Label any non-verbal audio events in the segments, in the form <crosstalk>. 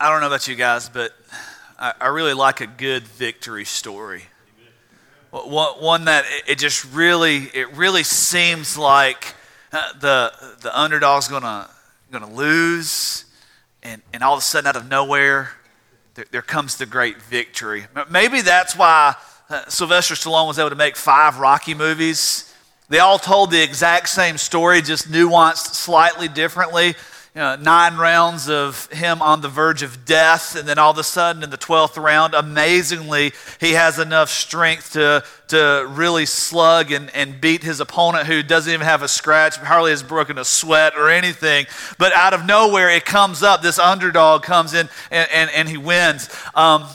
I don't know about you guys, but I, I really like a good victory story. One, one that it just really, it really seems like uh, the, the underdog's gonna, gonna lose, and, and all of a sudden, out of nowhere, there, there comes the great victory. Maybe that's why uh, Sylvester Stallone was able to make five Rocky movies. They all told the exact same story, just nuanced slightly differently nine rounds of him on the verge of death, and then all of a sudden in the 12th round, amazingly, he has enough strength to, to really slug and, and beat his opponent who doesn't even have a scratch, hardly has broken a sweat or anything. But out of nowhere, it comes up. This underdog comes in and, and, and he wins. Um,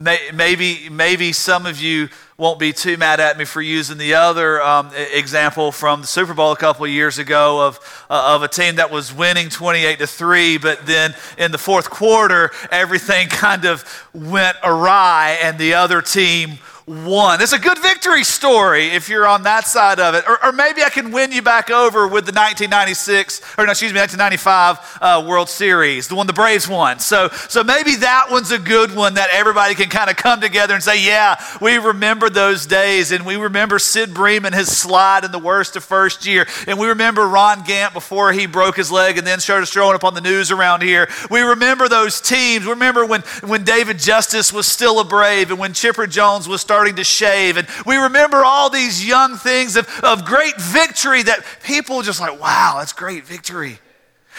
may, maybe, maybe some of you won't be too mad at me for using the other um, example from the Super Bowl a couple of years ago of, uh, of a team that was winning 28 to 3, but then in the fourth quarter, everything <laughs> kind of went awry and the other team won. It's a good victory story if you're on that side of it. Or, or, maybe I can win you back over with the 1996, or no, excuse me, 1995 uh, World Series, the one the Braves won. So, so maybe that one's a good one that everybody can kind of come together and say, yeah, we remember those days. And we remember Sid Bream and his slide in the worst of first year. And we remember Ron Gant before he broke his leg and then started showing up on the news around here. We remember those teams. We remember when, when David Justice was still a Brave and when Chipper Jones was starting starting to shave. And we remember all these young things of, of great victory that people just like, wow, that's great victory.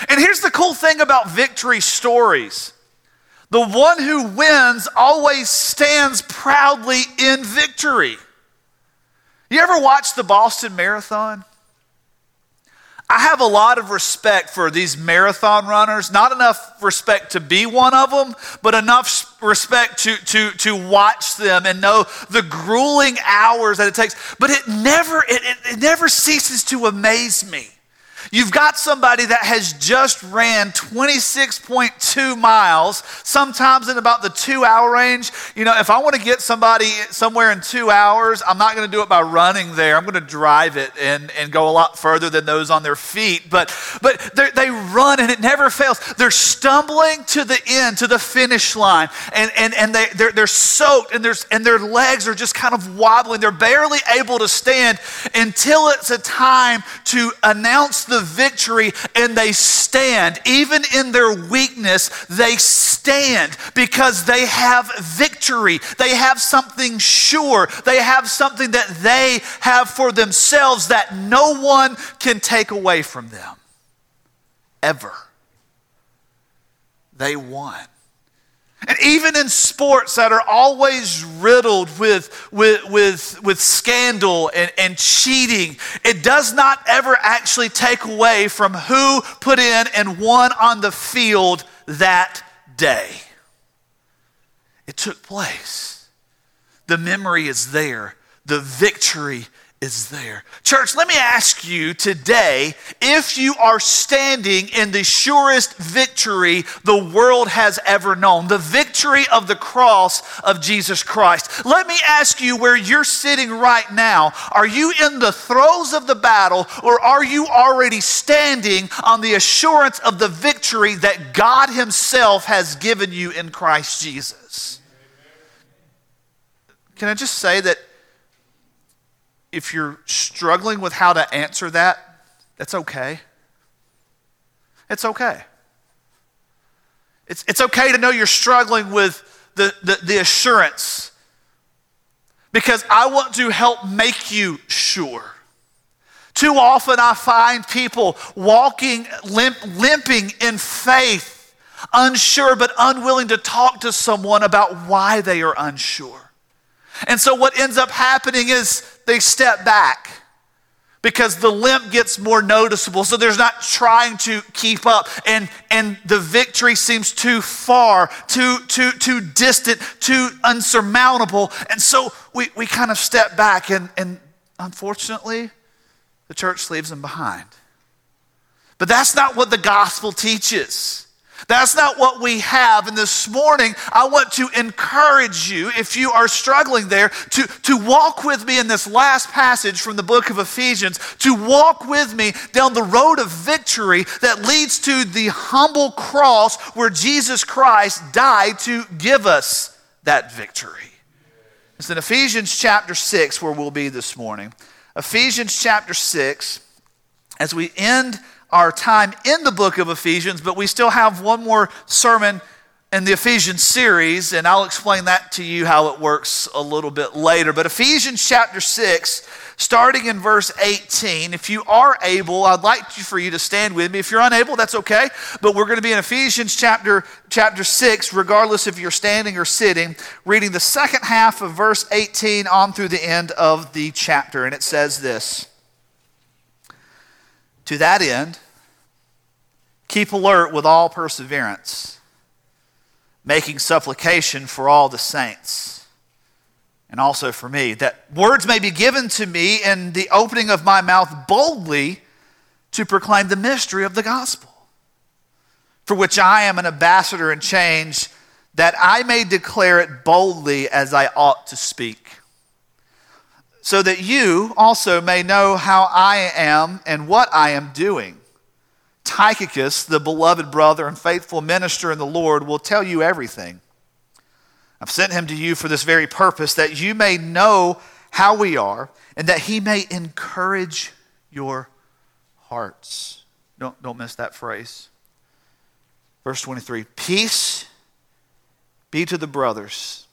And here's the cool thing about victory stories the one who wins always stands proudly in victory. You ever watch the Boston Marathon? I have a lot of respect for these marathon runners, not enough respect to be one of them, but enough respect to, to, to watch them and know the grueling hours that it takes. But it never, it, it, it never ceases to amaze me You've got somebody that has just ran 26.2 miles, sometimes in about the two hour range. You know, if I want to get somebody somewhere in two hours, I'm not going to do it by running there. I'm going to drive it and, and go a lot further than those on their feet. But, but they run and it never fails. They're stumbling to the end, to the finish line, and, and, and they, they're, they're soaked and, there's, and their legs are just kind of wobbling. They're barely able to stand until it's a time to announce the victory and they stand. Even in their weakness, they stand because they have victory. They have something sure. They have something that they have for themselves that no one can take away from them. Ever. They won. And even in sports that are always riddled with, with, with, with scandal and, and cheating, it does not ever actually take away from who put in and won on the field that day. It took place. The memory is there, the victory is there. Church, let me ask you today if you are standing in the surest victory the world has ever known, the victory of the cross of Jesus Christ. Let me ask you where you're sitting right now. Are you in the throes of the battle or are you already standing on the assurance of the victory that God Himself has given you in Christ Jesus? Can I just say that? If you're struggling with how to answer that, that's okay. It's okay. It's, it's okay to know you're struggling with the, the, the assurance because I want to help make you sure. Too often I find people walking, limp, limping in faith, unsure but unwilling to talk to someone about why they are unsure. And so what ends up happening is they step back because the limp gets more noticeable. So there's not trying to keep up. And, and the victory seems too far, too, too, too distant, too unsurmountable. And so we, we kind of step back, and, and unfortunately, the church leaves them behind. But that's not what the gospel teaches. That's not what we have. And this morning, I want to encourage you, if you are struggling there, to, to walk with me in this last passage from the book of Ephesians, to walk with me down the road of victory that leads to the humble cross where Jesus Christ died to give us that victory. It's in Ephesians chapter 6 where we'll be this morning. Ephesians chapter 6, as we end our time in the book of Ephesians, but we still have one more sermon in the Ephesians series, and I'll explain that to you how it works a little bit later. But Ephesians chapter 6, starting in verse 18, if you are able, I'd like for you to stand with me. If you're unable, that's okay. But we're going to be in Ephesians chapter, chapter 6, regardless if you're standing or sitting, reading the second half of verse 18 on through the end of the chapter. And it says this. To that end, keep alert with all perseverance, making supplication for all the saints, and also for me, that words may be given to me in the opening of my mouth boldly to proclaim the mystery of the gospel, for which I am an ambassador in chains, that I may declare it boldly as I ought to speak so that you also may know how I am and what I am doing. Tychicus, the beloved brother and faithful minister in the Lord, will tell you everything. I've sent him to you for this very purpose, that you may know how we are and that he may encourage your hearts. Don't, don't miss that phrase. Verse 23 Peace be to the brothers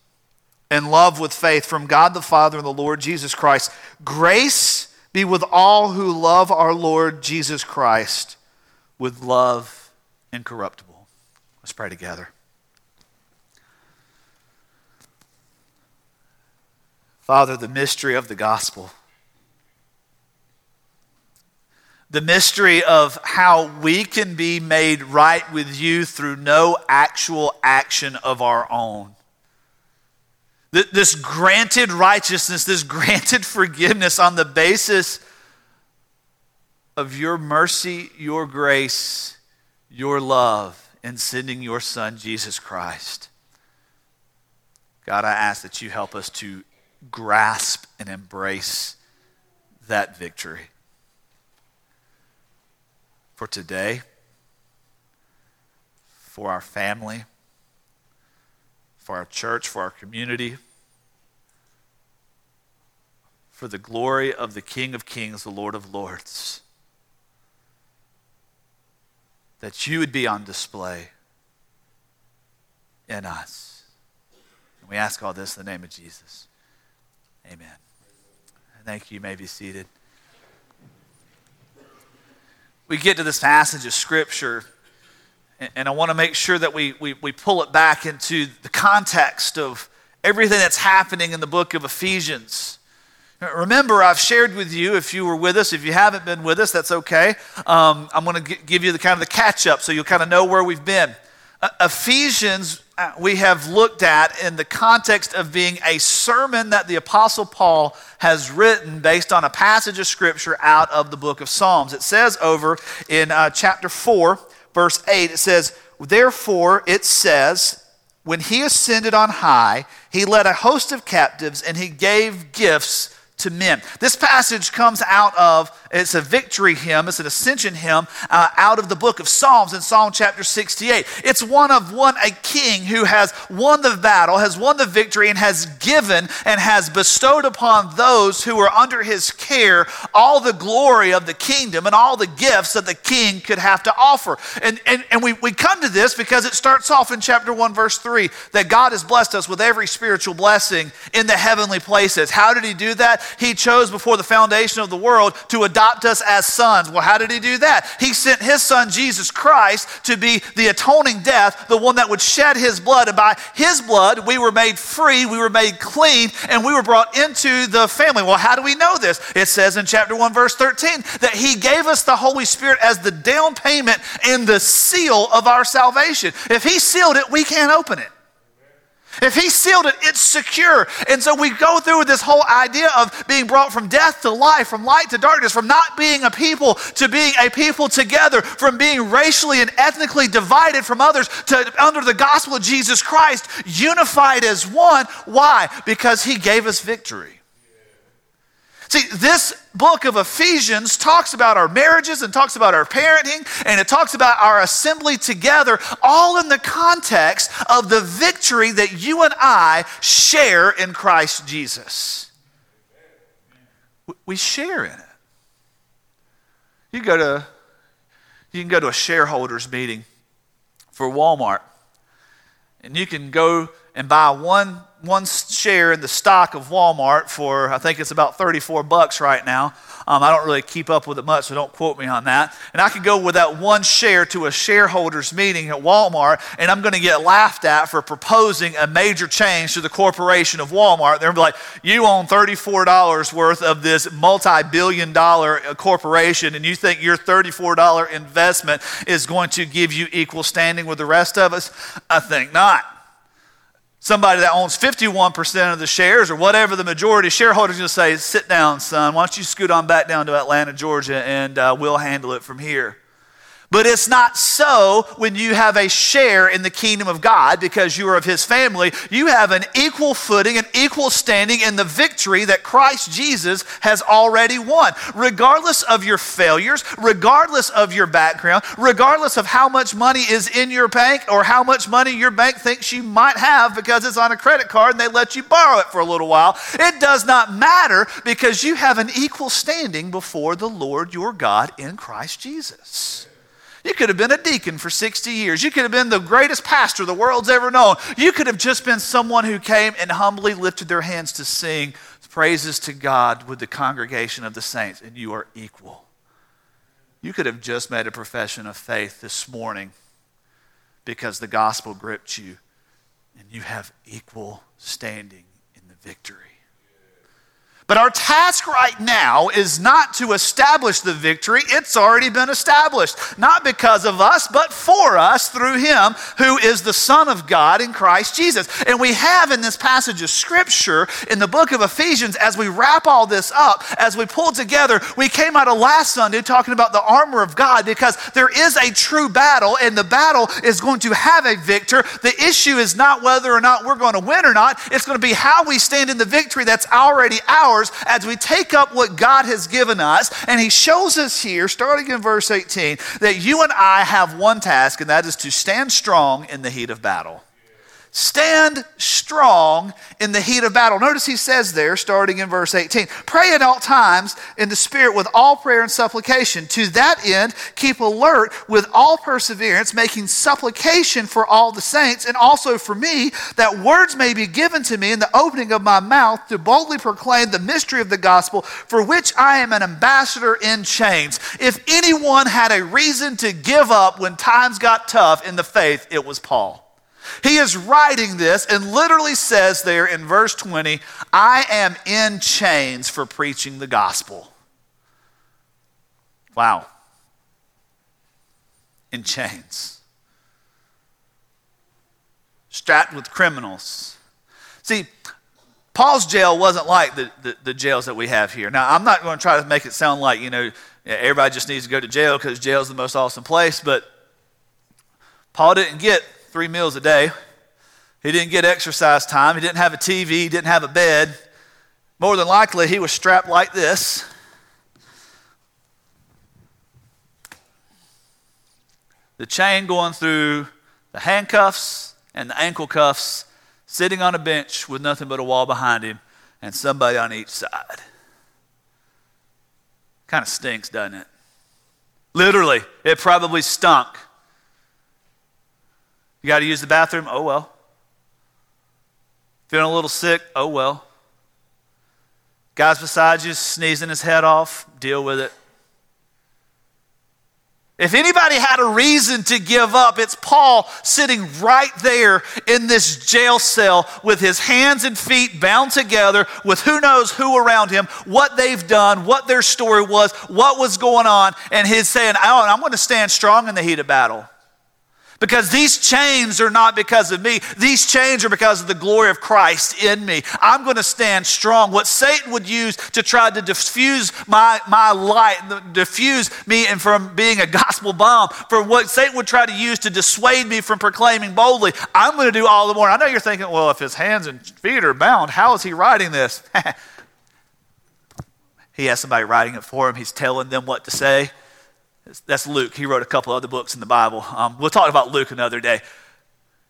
and love with faith from God the Father and the Lord Jesus Christ. Grace be with all who love our Lord Jesus Christ with love incorruptible. Let's pray together. Father, the mystery of the gospel, the mystery of how we can be made right with you through no actual action of our own this granted righteousness, this granted forgiveness on the basis of your mercy, your grace, your love in sending your Son, Jesus Christ. God, I ask that you help us to grasp and embrace that victory. For today, for our family, for our church, for our community, for the glory of the King of Kings, the Lord of Lords. That you would be on display in us. And we ask all this in the name of Jesus. Amen. Thank you. You may be seated. We get to this passage of Scripture and I want to make sure that we, we, we pull it back into the context of everything that's happening in the book of Ephesians. Remember, I've shared with you, if you were with us, if you haven't been with us, that's okay. Um, I'm going to give you the kind of the catch up so you'll kind of know where we've been. Uh, Ephesians, uh, we have looked at in the context of being a sermon that the Apostle Paul has written based on a passage of Scripture out of the book of Psalms. It says over in uh, chapter 4, verse 8, it says, Therefore, it says, when he ascended on high, he led a host of captives and he gave gifts to men. This passage comes out of, it's a victory hymn, it's an ascension hymn uh, out of the book of Psalms in Psalm chapter 68. It's one of one, a king who has won the battle, has won the victory, and has given and has bestowed upon those who are under his care all the glory of the kingdom and all the gifts that the king could have to offer. And, and, and we, we come to this because it starts off in chapter 1, verse 3, that God has blessed us with every spiritual blessing in the heavenly places. How did he do that? He chose before the foundation of the world to adopt us as sons. Well, how did He do that? He sent His Son, Jesus Christ, to be the atoning death, the one that would shed His blood. And by His blood, we were made free, we were made clean, and we were brought into the family. Well, how do we know this? It says in chapter 1, verse 13, that He gave us the Holy Spirit as the down payment and the seal of our salvation. If He sealed it, we can't open it. If he sealed it, it's secure. And so we go through this whole idea of being brought from death to life, from light to darkness, from not being a people to being a people together, from being racially and ethnically divided from others to under the gospel of Jesus Christ, unified as one. Why? Because he gave us victory. See, this book of Ephesians talks about our marriages and talks about our parenting and it talks about our assembly together, all in the context of the victory that you and I share in Christ Jesus. We share in it. You go to you can go to a shareholders meeting for Walmart and you can go and buy one one share in the stock of Walmart for I think it's about 34 bucks right now. Um, I don't really keep up with it much, so don't quote me on that. And I could go with that one share to a shareholders meeting at Walmart, and I'm going to get laughed at for proposing a major change to the corporation of Walmart. They're going to be like, "You own $34 worth of this multi-billion-dollar uh, corporation, and you think your $34 investment is going to give you equal standing with the rest of us?" I think not somebody that owns 51% of the shares or whatever the majority shareholders going to say, sit down, son. Why don't you scoot on back down to Atlanta, Georgia, and uh, we'll handle it from here. But it's not so when you have a share in the kingdom of God because you are of his family. You have an equal footing, an equal standing in the victory that Christ Jesus has already won. Regardless of your failures, regardless of your background, regardless of how much money is in your bank or how much money your bank thinks you might have because it's on a credit card and they let you borrow it for a little while, it does not matter because you have an equal standing before the Lord your God in Christ Jesus. You could have been a deacon for 60 years. You could have been the greatest pastor the world's ever known. You could have just been someone who came and humbly lifted their hands to sing praises to God with the congregation of the saints, and you are equal. You could have just made a profession of faith this morning because the gospel gripped you, and you have equal standing in the victory. But our task right now is not to establish the victory. It's already been established. Not because of us, but for us through Him who is the Son of God in Christ Jesus. And we have in this passage of Scripture in the book of Ephesians, as we wrap all this up, as we pull together, we came out of last Sunday talking about the armor of God because there is a true battle and the battle is going to have a victor. The issue is not whether or not we're going to win or not, it's going to be how we stand in the victory that's already ours ours as we take up what God has given us. And He shows us here, starting in verse 18, that you and I have one task, and that is to stand strong in the heat of battle. Stand strong in the heat of battle. Notice he says there, starting in verse 18, pray at all times in the Spirit with all prayer and supplication. To that end, keep alert with all perseverance, making supplication for all the saints and also for me, that words may be given to me in the opening of my mouth to boldly proclaim the mystery of the gospel, for which I am an ambassador in chains. If anyone had a reason to give up when times got tough in the faith, it was Paul. He is writing this and literally says there in verse 20, I am in chains for preaching the gospel. Wow. In chains. Strapped with criminals. See, Paul's jail wasn't like the, the, the, jails that we have here. Now, I'm not going to try to make it sound like, you know, everybody just needs to go to jail because jail is the most awesome place, but Paul didn't get three meals a day. He didn't get exercise time. He didn't have a TV. He didn't have a bed. More than likely, he was strapped like this. The chain going through the handcuffs and the ankle cuffs, sitting on a bench with nothing but a wall behind him and somebody on each side. Kind of stinks, doesn't it? Literally, it probably stunk. You got to use the bathroom? Oh, well. Feeling a little sick? Oh, well. Guys beside you sneezing his head off? Deal with it. If anybody had a reason to give up, it's Paul sitting right there in this jail cell with his hands and feet bound together with who knows who around him, what they've done, what their story was, what was going on, and he's saying, oh, I'm going to stand strong in the heat of battle. Because these chains are not because of me. These chains are because of the glory of Christ in me. I'm going to stand strong. What Satan would use to try to diffuse my, my light, diffuse me and from being a <laughs> gospel bomb, for what Satan would try to use to dissuade me from proclaiming boldly, I'm going to do all the more. I know you're thinking, well, if his hands and feet are bound, how is he writing this? <laughs> he has somebody writing it for him. He's telling them what to say. That's Luke. He wrote a couple other books in the Bible. Um, we'll talk about Luke another day.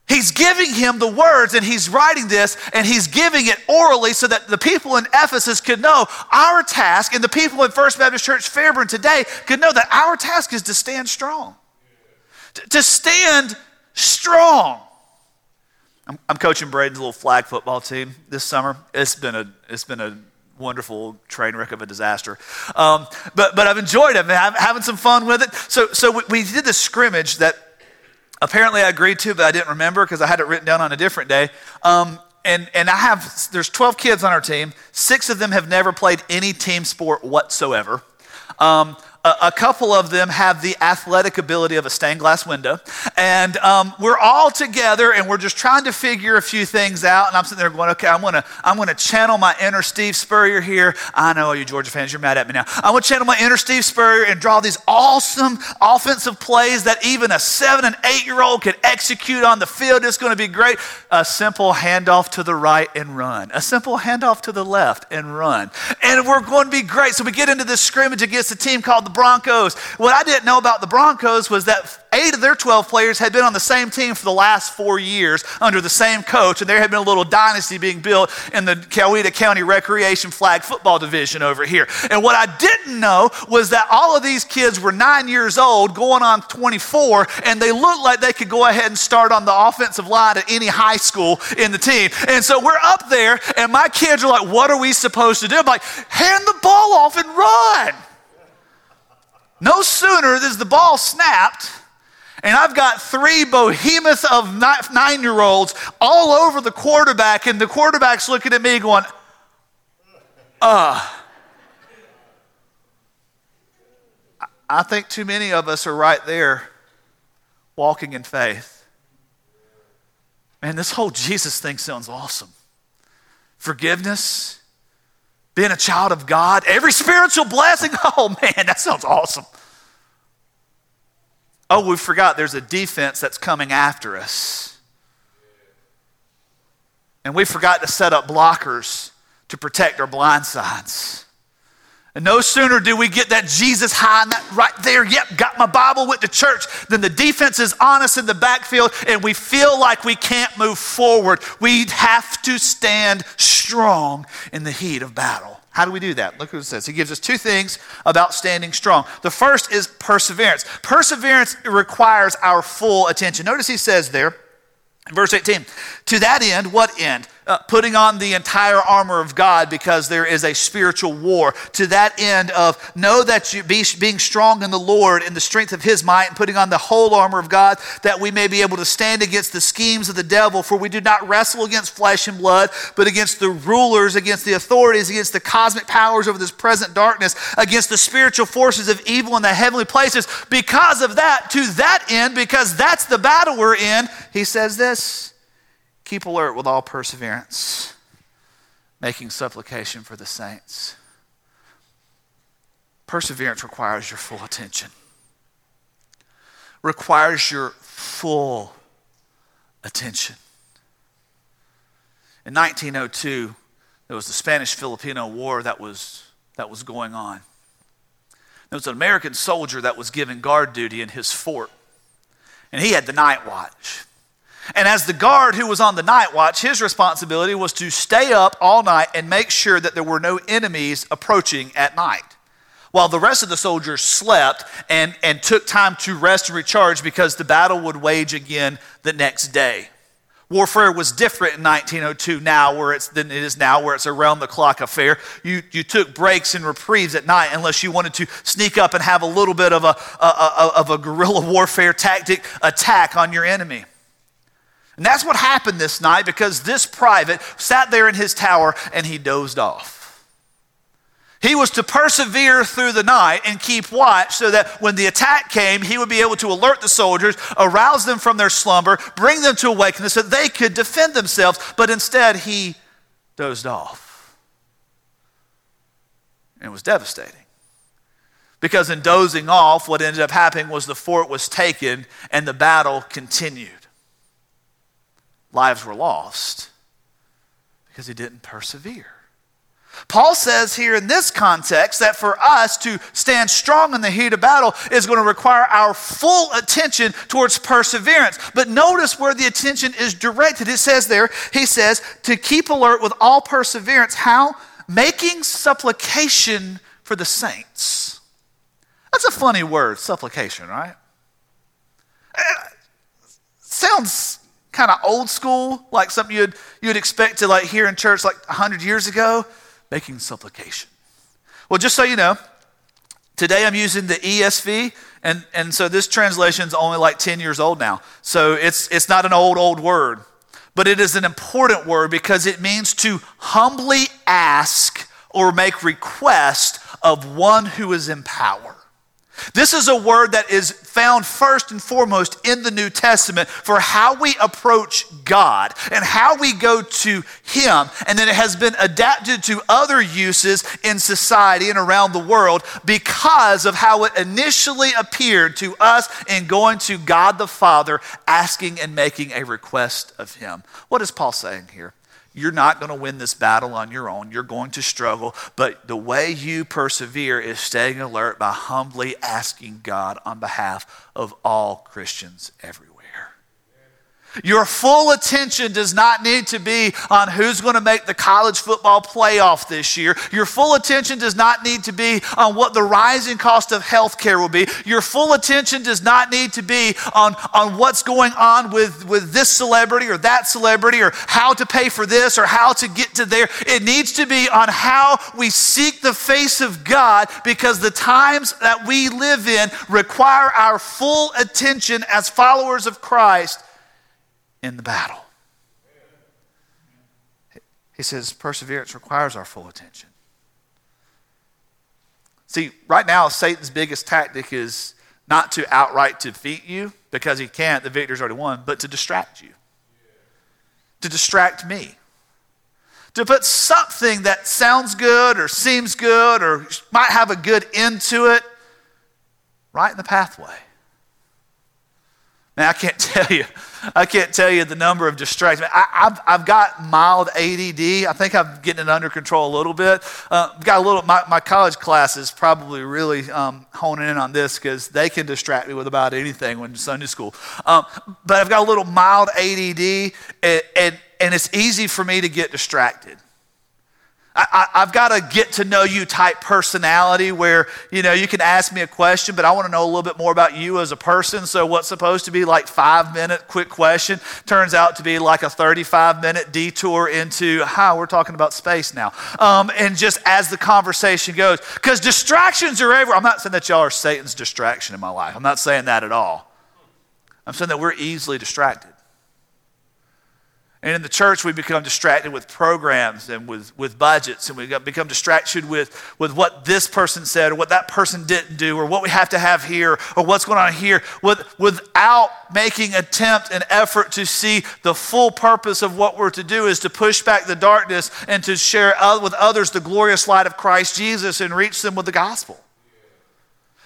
He's giving him the words and he's writing this and he's giving it orally so that the people in Ephesus could know our task and the people in First Baptist Church Fairburn today could know that our task is to stand strong. To stand strong. I'm, I'm coaching Braden's little flag football team this summer. It's been a, it's been a wonderful train wreck of a disaster. Um, but, but I've enjoyed it. I'm having some fun with it. So, so we, we did this scrimmage that apparently I agreed to, but I didn't remember because I had it written down on a different day. Um, and, and I have, there's 12 kids on our team. Six of them have never played any team sport whatsoever. Um, a, couple of them have the athletic ability of a stained glass window. And um, we're all together and we're just trying to figure a few things out. And I'm sitting there going, okay, I'm to I'm gonna channel my inner Steve Spurrier here. I know you Georgia fans, you're mad at me now. I'm to channel my inner Steve Spurrier and draw these awesome offensive plays that even a seven and eight year old could execute on the field. It's going to be great. A simple handoff to the right and run, a simple handoff to the left and run. And we're going to be great. So we get into this scrimmage against a team called the Broncos. What I didn't know about the Broncos was that eight of their 12 players had been on the same team for the last four years under the same coach, and there had been a little dynasty being built in the Coweta County Recreation Flag Football Division over here. And what I didn't know was that all of these kids were nine years old, going on 24, and they looked like they could go ahead and start on the offensive line at any high school in the team. And so we're up there, and my kids are like, What are we supposed to do? I'm like, Hand the ball off and run. No sooner is the ball snapped, and I've got three behemoths of nine year olds all over the quarterback, and the quarterback's looking at me going, uh. I think too many of us are right there walking in faith. Man, this whole Jesus thing sounds awesome. Forgiveness, being a child of God, every spiritual blessing. <laughs> Oh man, that sounds awesome. Oh, we forgot there's a defense that's coming after us. And we forgot to set up blockers to protect our blind sides. And no sooner do we get that Jesus high and that right there, yep, got my Bible, went to church, than the defense is on us in the backfield and we feel like we can't move forward. We have to stand strong in the heat of battle. How do we do that? Look what it says. He gives us two things about standing strong. The first is perseverance. Perseverance requires our full attention. Notice he says there, verse 18, to that end, what end? Uh, putting on the entire armor of God because there is a spiritual war. To that end of know that you be being strong in the Lord in the strength of his might and putting on the whole armor of God that we may be able to stand against the schemes of the devil for we do not wrestle against flesh and blood but against the rulers against the authorities against the cosmic powers over this present darkness against the spiritual forces of evil in the heavenly places because of that to that end because that's the battle we're in he says this Keep alert with all perseverance, making supplication for the saints. Perseverance requires your full attention, requires your full attention. In 1902, there was the Spanish Filipino War that was, that was going on. There was an American soldier that was given guard duty in his fort, and he had the night watch. And as the guard who was on the night watch, his responsibility was to stay up all night and make sure that there were no enemies approaching at night. While the rest of the soldiers slept and, and took time to rest and recharge because the battle would wage again the next day. Warfare was different in 1902 now where it's, than it is now, where it's a round the clock affair. You, you took breaks and reprieves at night unless you wanted to sneak up and have a little bit of a, a, a of a guerrilla warfare tactic attack on your enemy. And that's what happened this night because this private sat there in his tower and he dozed off. He was to persevere through the night and keep watch so that when the attack came, he would be able to alert the soldiers, arouse them from their slumber, bring them to awakeness so they could defend themselves. But instead, he dozed off. And it was devastating. Because in dozing off, what ended up happening was the fort was taken and the battle continued. Lives were lost because he didn't persevere. Paul says here in this context that for us to stand strong in the heat of battle is going to require our full attention towards perseverance. But notice where the attention is directed. It says there, he says, to keep alert with all perseverance. How? Making supplication for the saints. That's a funny word, supplication, right? It eh, sounds kind of old school, like something you'd, you'd expect to like hear in church like 100 years ago making supplication. Well, just so you know, today I'm using the ESV, and, and so this translation is only like 10 years old now. So it's, it's not an old, old word, but it is an important word because it means to humbly ask or make request of one who is in power. This is a word that is found first and foremost in the New Testament for how we approach God and how we go to Him. And then it has been adapted to other uses in society and around the world because of how it initially appeared to us in going to God the Father, asking and making a request of Him. What is Paul saying here? You're not going to win this battle on your own. You're going to struggle. But the way you persevere is staying alert by humbly asking God on behalf of all Christians everywhere. Your full attention does not need to be on who's going to make the college football playoff this year. Your full attention does not need to be on what the rising cost of health care will be. Your full attention does not need to be on, on what's going on with, with this celebrity or that celebrity or how to pay for this or how to get to there. It needs to be on how we seek the face of God because the times that we live in require our full attention as followers of Christ in the battle. He says perseverance requires our full attention. See, right now, Satan's biggest tactic is not to outright defeat you because he can't, the victor's already won, but to distract you. To distract me. To put something that sounds good or seems good or might have a good end to it right in the pathway. Man, I can't <laughs> tell you I can't tell you the number of distractions. I, have I've got mild ADD. I think I'm getting it under control a little bit. Uh, got a little. My, my college class is probably really um, honing in on this because they can distract me with about anything when Sunday school. Um, but I've got a little mild ADD, and, and, and it's easy for me to get distracted. I, have got a get to know you type personality where, you know, you can ask me a question, but I want to know a little bit more about you as a person. So what's supposed to be like five minute quick question turns out to be like a 35 minute detour into, how we're talking about space now. Um, and just as the conversation goes, because distractions are everywhere. I'm not saying that y'all are Satan's distraction in my life. I'm not saying that at all. I'm saying that we're easily distracted. And in the church, we become distracted with programs and with, with budgets, and we become distracted with, with what this person said or what that person didn't do or what we have to have here or what's going on here with, without making attempt and effort to see the full purpose of what we're to do is to push back the darkness and to share with others the glorious light of Christ Jesus and reach them with the gospel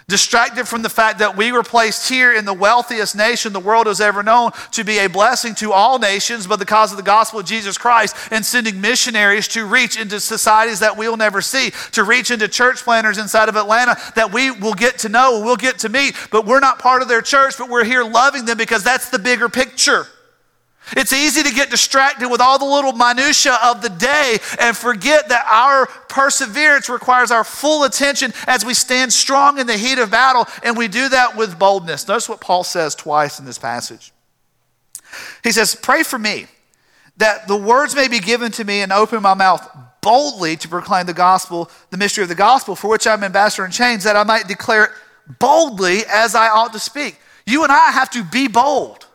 distracted from the fact that we were placed here in the wealthiest nation the world has ever known to be a blessing to all nations, but the because of the gospel of Jesus Christ and sending missionaries to reach into societies that we'll never see, to reach into church planters inside of Atlanta that we will get to know, we'll get to meet, but we're not part of their church, but we're here loving them because that's the bigger picture. It's easy to get distracted with all the little minutiae of the day and forget that our perseverance requires our full attention as we stand strong in the heat of battle, and we do that with boldness. Notice what Paul says twice in this passage. He says, Pray for me that the words may be given to me and open my mouth boldly to proclaim the gospel, the mystery of the gospel, for which I'm ambassador in chains, that I might declare it boldly as I ought to speak. You and I have to be bold.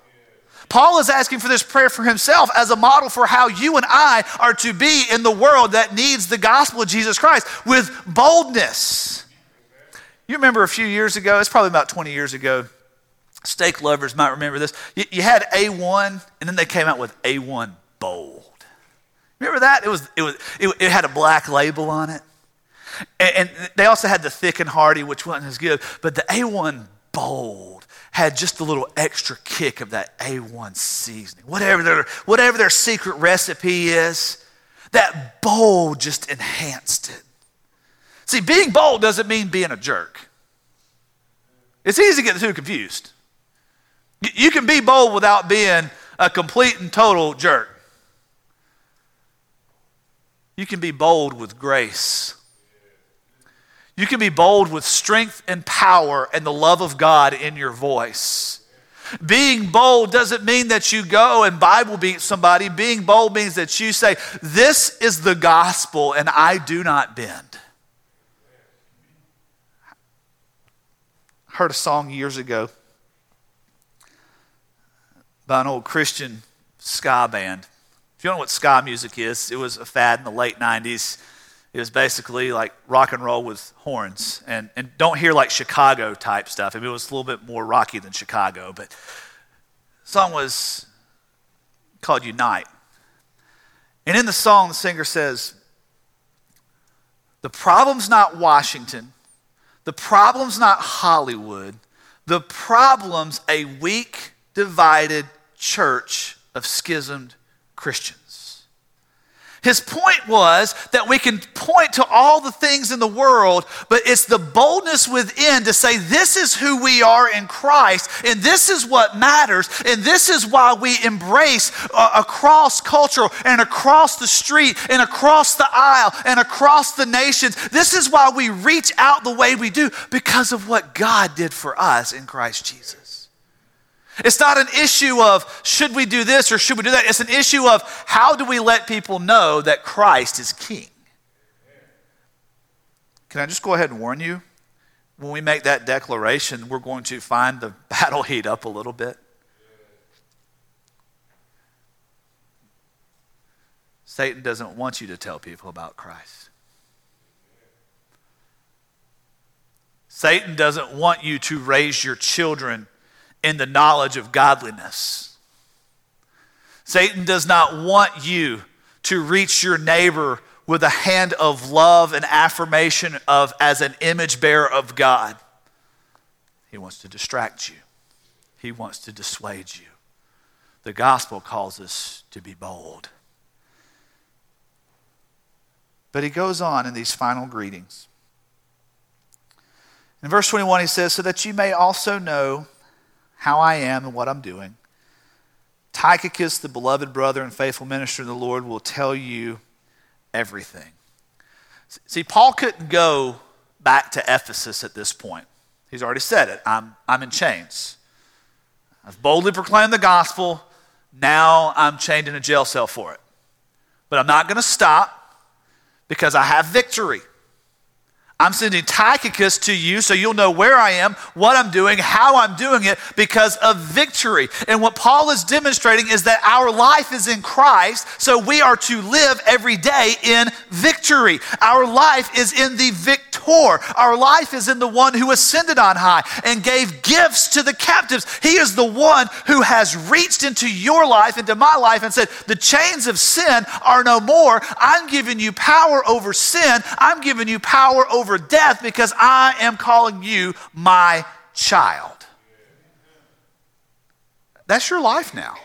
Paul is asking for this prayer for himself as a model for how you and I are to be in the world that needs the gospel of Jesus Christ with boldness. You remember a few years ago, it's probably about 20 years ago, steak lovers might remember this. You, you had A1, and then they came out with A1 Bold. Remember that? It, was, it, was, it, it had a black label on it. And, and they also had the thick and hearty, which wasn't as good. But the A1 Bold had just a little extra kick of that A1 seasoning. Whatever their, whatever their secret recipe is, that bold just enhanced it. See, being bold doesn't mean being a jerk. It's easy to get two confused. You can be bold without being a complete and total jerk. You can be bold with grace. You can be bold with strength and power and the love of God in your voice. Being bold doesn't mean that you go and Bible beat somebody. Being bold means that you say, This is the gospel and I do not bend. I heard a song years ago by an old Christian ska band. If you don't know what ska music is, it was a fad in the late 90s it was basically like rock and roll with horns. And, and don't hear like Chicago type stuff. I mean, it was a little bit more rocky than Chicago, but the song was called Unite. And in the song, the singer says, The problem's not Washington, the problem's not Hollywood, the problem's a weak, divided church of schismed Christians. His point was that we can point to all the things in the world, but it's the boldness within to say, This is who we are in Christ, and this is what matters, and this is why we embrace uh, across culture and across the street and across the aisle and across the nations. This is why we reach out the way we do because of what God did for us in Christ Jesus. It's not an issue of should we do this or should we do that. It's an issue of how do we let people know that Christ is king. Can I just go ahead and warn you? When we make that declaration, we're going to find the <laughs> battle heat up a little bit. Satan doesn't want you to tell people about Christ. Satan doesn't want you to raise your children in the knowledge of godliness. Satan does not want you to reach your neighbor with a hand of love and affirmation of as an image bearer of God. He wants to distract you. He wants to dissuade you. The gospel calls us to be bold. But he goes on in these final greetings. In verse 21, he says, So that you may also know how I am and what I'm doing. Tychicus, the beloved brother and faithful minister of the Lord, will tell you everything. See, Paul couldn't go back to Ephesus at this point. He's already said it. I'm, I'm in chains. I've boldly proclaimed the gospel. Now I'm chained in a jail cell for it. But I'm not going to stop because I have victory. I'm sending Tychicus to you so you'll know where I am, what I'm doing, how I'm doing it because of victory. And what Paul is demonstrating is that our life is in Christ, so we are to live every day in victory. Our life is in the victor. Our life is in the one who ascended on high and gave gifts to the captives. He is the one who has reached into your life, into my life, and said, The chains of sin are no more. I'm giving you power over sin. I'm giving you power over over death because I am calling you my child. That's your life now.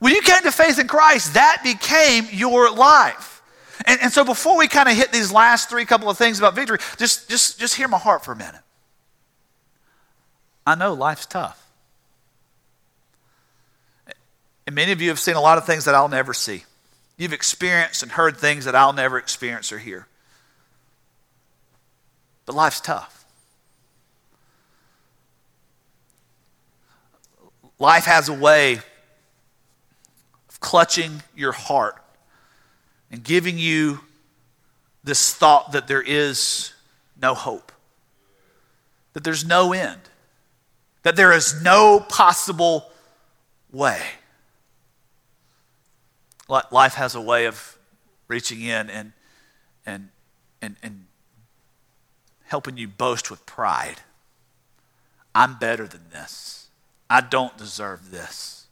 When you came to faith in Christ, that became your life. And, and so before we kind of hit these last three couple of things about victory, just, just, just hear my heart for a minute. I know life's tough. And many of you have seen a lot of things that I'll never see. You've experienced and heard things that I'll never experience or hear. But life's tough. Life has a way of clutching your heart and giving you this thought that there is no hope, that there's no end, that there is no possible way. Life has a way of reaching in and, and, and, and helping you boast with pride. I'm better than this. I don't deserve this.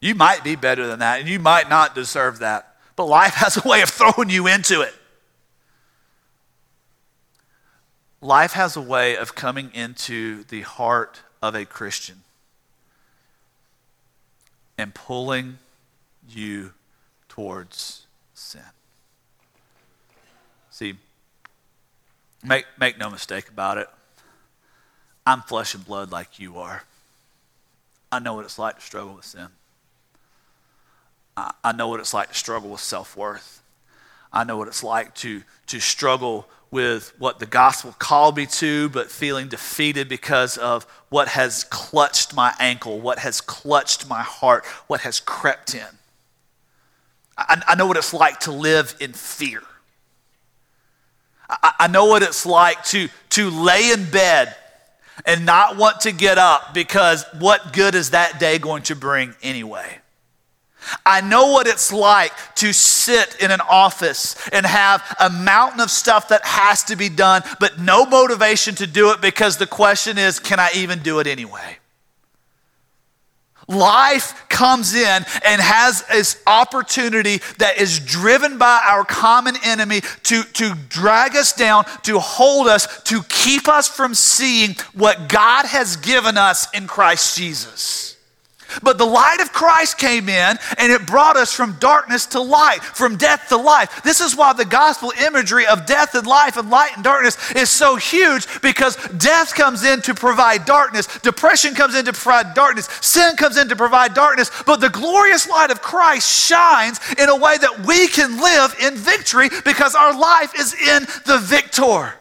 You might be better than that, and you might not deserve that. But life has a way of throwing you into it. Life has a way of coming into the heart of a Christian and pulling you towards sin. See, make, make no mistake about it. I'm flesh and blood like you are. I know what it's like to struggle with sin. I, I know what it's like to struggle with self worth. I know what it's like to, to struggle with what the gospel called me to, but feeling defeated because of what has clutched my ankle, what has clutched my heart, what has crept in. I, I know what it's like to live in fear. I, I know what it's like to, to lay in bed and not want to get up because what good is that day going to bring anyway? I know what it's like to sit in an office and have a mountain of stuff that has to be done, but no motivation to do it because the question is can I even do it anyway? Life comes in and has this opportunity that is driven by our common enemy to, to drag us down, to hold us, to keep us from seeing what God has given us in Christ Jesus. But the light of Christ came in and it brought us from darkness to light, from death to life. This is why the gospel imagery of death and life and light and darkness is so huge because death comes in to provide darkness, depression comes in to provide darkness, sin comes in to provide darkness. But the glorious light of Christ shines in a way that we can live in victory because our life is in the victor.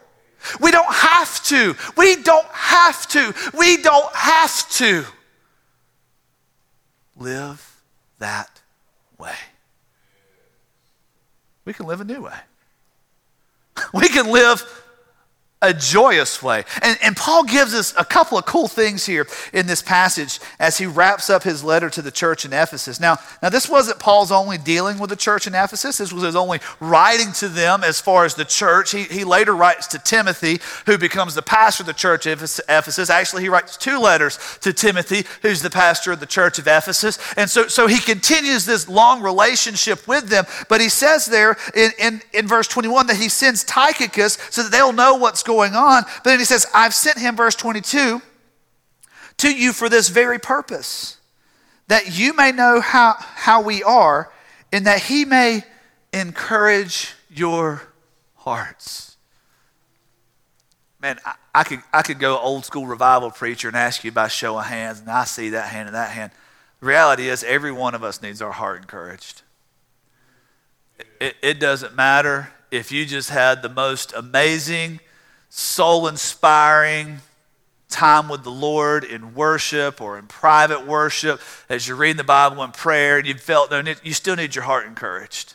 We don't have to. We don't have to. We don't have to live that way. We can live a new way. <laughs> We can live a joyous way. And, and Paul gives us a couple of cool things here in this passage as he wraps up his letter to the church in Ephesus. Now, now this wasn't Paul's only dealing with the church in Ephesus. This was his only writing to them as far as the church. He, he later writes to Timothy, who becomes the pastor of the church of Ephesus. Actually, he writes two letters to Timothy, who's the pastor of the church of Ephesus. And so, so he continues this long relationship with them. But he says there in, in, in verse 21 that he sends Tychicus so that they'll know what's going on. But then he says, I've sent him, verse 22, to you for this very purpose, that you may know how, how we are, and that he may encourage your hearts. Man, I, I, could, I could go old school revival preacher and ask you by show of hands, and I see that hand and that hand. The reality is, every one of us needs our heart encouraged. It, it doesn't matter if you just had the most amazing soul inspiring time with the Lord in worship or in private worship, as you're reading the Bible in prayer and you felt no, you still need your heart encouraged.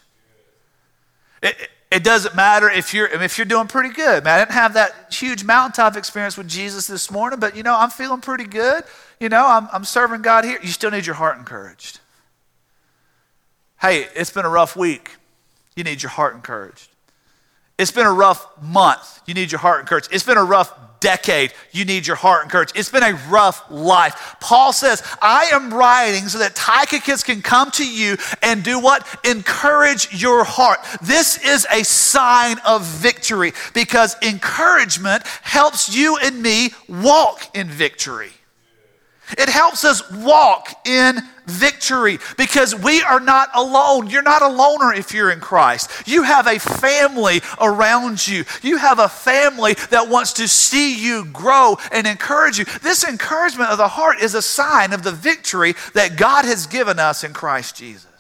It, it doesn't matter if you're if you're doing pretty good. Man, I didn't have that huge mountaintop experience with Jesus this morning, but you know, I'm feeling pretty good. You know, I'm, I'm serving God here. You still need your heart encouraged. Hey, it's been a rough week. You need your heart encouraged. It's been a rough month. You need your heart encouraged. It's been a rough decade. You need your heart encouraged. It's been a rough life. Paul says, I am writing so that Tychicus can come to you and do what? Encourage your heart. This is a sign of victory because encouragement helps you and me walk in victory. It helps us walk in victory because we are not alone. You're not a loner if you're in Christ. You have a family around you. You have a family that wants to see you grow and encourage you. This encouragement of the heart is a sign of the victory that God has given us in Christ Jesus.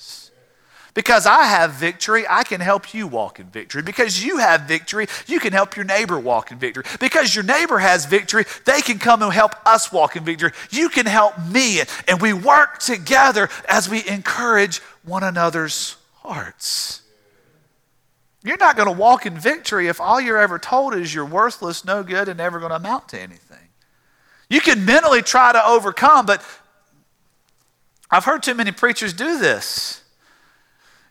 Because I have victory, I can help you walk in victory. Because you have victory, you can help your neighbor walk in victory. Because your neighbor has victory, they can come and help us walk in victory. You can help me. And we work together as we encourage one another's hearts. You're not going to walk in victory if all you're ever told is you're worthless, no good, and never going to amount to anything. You can mentally try to overcome, but I've heard too many preachers do this.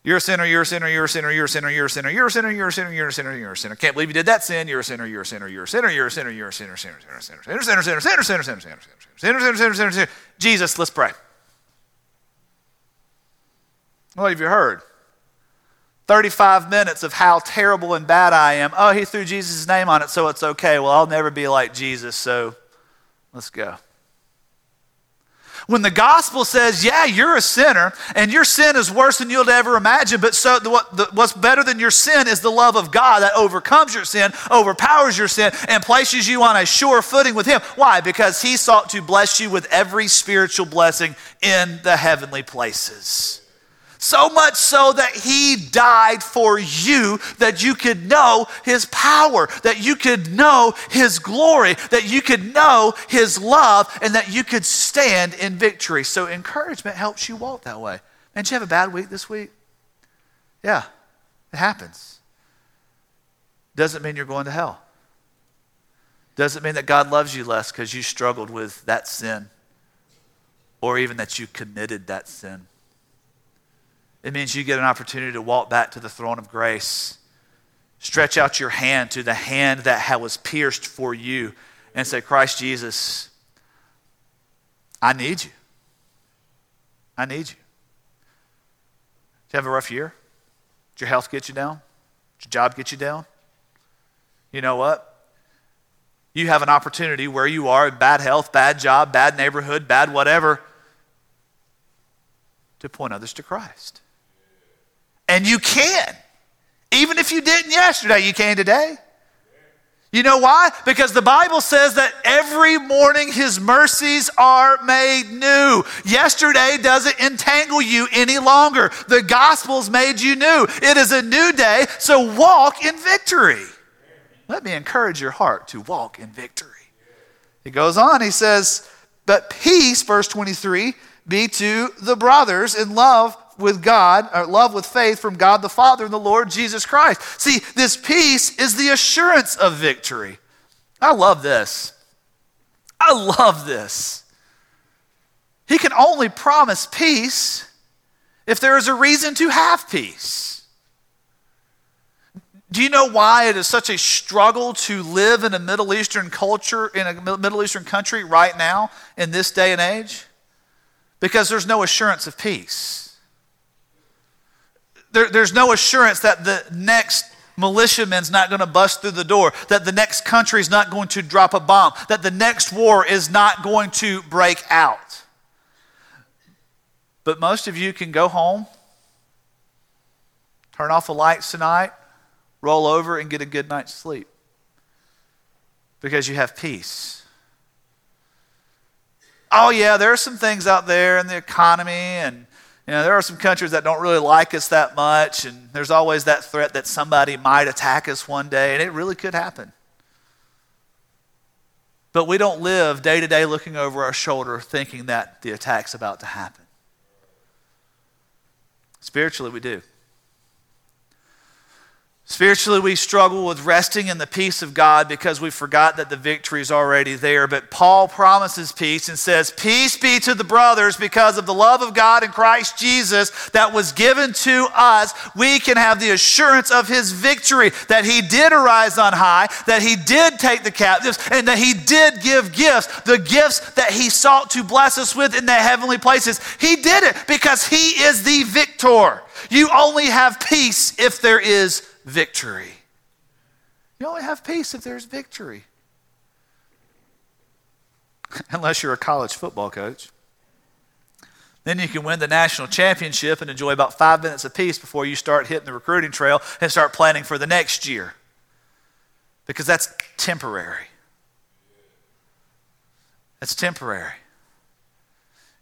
You're a sinner, you're a sinner, you're a sinner, you're a sinner, you're a sinner, you're a sinner, you're a sinner, you're a sinner, you're a sinner. Can't believe you did that sin. You're a sinner, you're a sinner, you're a sinner, you're a sinner, you're a sinner, sinner, sinner, sinner, sinner, sinner, sinner, sinner, sinner, sinner, sinner, sinner, sinner, sinner, sinner, sinner. Jesus, let's pray. What have you heard? 35 minutes of how terrible and bad I am. Oh, he threw Jesus' name on it, so it's okay. Well, I'll never be like Jesus, so let's go. When the gospel says, yeah, you're a sinner, and your sin is worse than you'll ever imagine, but so what, the, what's better than your sin is the love of God that overcomes your sin, overpowers your sin, and places you on a sure footing with Him. Why? Because He sought to bless you with every spiritual blessing in the heavenly places. So much so that he died for you, that you could know his power, that you could know his glory, that you could know his love, and that you could stand in victory. So encouragement helps you walk that way. Man, did you have a bad week this week? Yeah, it happens. Doesn't mean you're going to hell. Doesn't mean that God loves you less because you struggled with that sin or even that you committed that sin. It means you get an opportunity to walk back to the throne of grace. Stretch out your hand to the hand that was pierced for you and say, Christ Jesus, I need you. I need you. Did you have a rough year? Did your health get you down? Did your job get you down? You know what? You have an opportunity where you are in bad health, bad job, bad neighborhood, bad whatever to point others to Christ. And you can. Even if you didn't yesterday, you can today. You know why? Because the Bible says that every morning his mercies are made new. Yesterday doesn't entangle you any longer. The gospel's made you new. It is a new day, so walk in victory. Let me encourage your heart to walk in victory. He goes on, he says, But peace, verse 23, be to the brothers in love with God, or love with faith from God the Father and the Lord Jesus Christ. See, this peace is the assurance of victory. I love this. I love this. He can only promise peace if there is a reason to have peace. Do you know why it is such a struggle to live in a Middle Eastern culture, in a Middle Eastern country right now, in this day and age? Because there's no assurance of peace. There, there's no assurance that the next militiaman's not going to bust through the door, that the next country is not going to drop a bomb, that the next war is not going to break out. But most of you can go home, turn off the lights tonight, roll over, and get a good night's sleep because you have peace. Oh, yeah, there are some things out there in the economy and you know, there are some countries that don't really like us that much, and there's always that threat that somebody might attack us one day, and it really could happen. But we don't live day to day looking over our shoulder thinking that the attack's about to happen. Spiritually, we do. Spiritually, we struggle with resting in the peace of God because we forgot that the victory is already there. But Paul promises peace and says, Peace be to the brothers because of the love of God in Christ Jesus that was given to us. We can have the assurance of his victory that he did arise on high, that he did take the captives, and that he did give gifts, the gifts that he sought to bless us with in the heavenly places. He did it because he is the victor. You only have peace if there is victory. You only have peace if there's victory. <laughs> Unless you're a college football coach. Then you can win the national championship and enjoy about five minutes of peace before you start hitting the recruiting trail and start planning for the next year. Because that's temporary. That's temporary.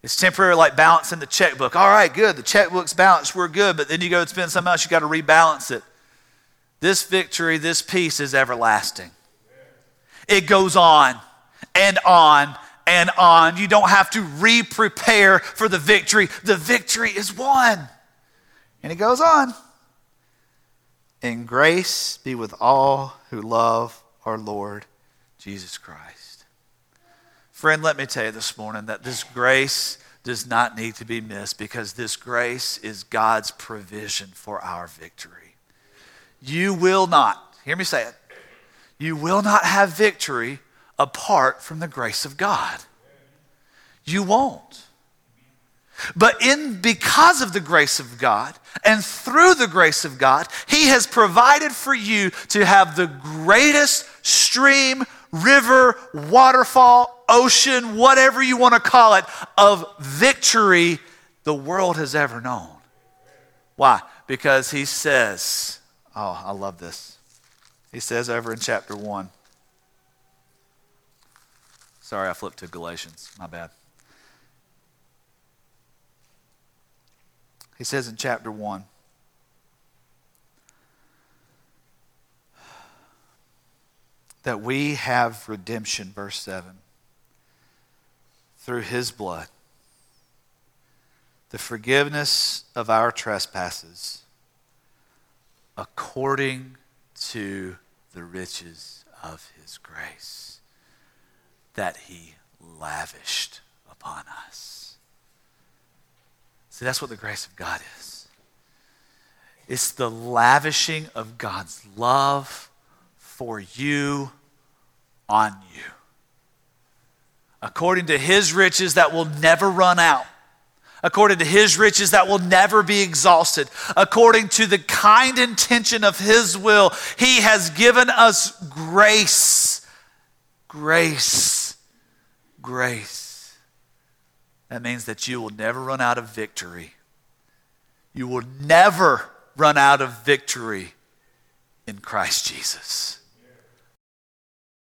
It's temporary, like balancing the checkbook. All right, good. The checkbook's balanced. We're good. But then you go and spend something else, you got to rebalance it. This victory, this peace is everlasting. It goes on and on and on. You don't have to re prepare for the victory. The victory is won. And it goes on. And grace be with all who love our Lord Jesus Christ. Friend, let me tell you this morning that this grace does not need to be missed because this grace is God's provision for our victory. You will not, hear me say it, you will not have victory apart from the grace of God. You won't. But in because of the grace of God and through the grace of God, he has provided for you to have the greatest stream, river, waterfall, ocean, whatever you want to call it, of victory the world has ever known. Why? Because he says, oh, I love this. He says over in chapter 1. Sorry, I flipped to Galatians. My bad. He says in chapter 1 that we have redemption, verse 7, through his blood, the forgiveness of our trespasses, according to the riches of his grace that he lavished upon us. See, that's what the grace of God is. It's the lavishing of God's love for you on you. According to his riches that will never run out. According to his riches that will never be exhausted. According to the kind intention of his will, he has given us grace. Grace. Grace. That means that you will never run out of victory. You will never run out of victory in Christ Jesus.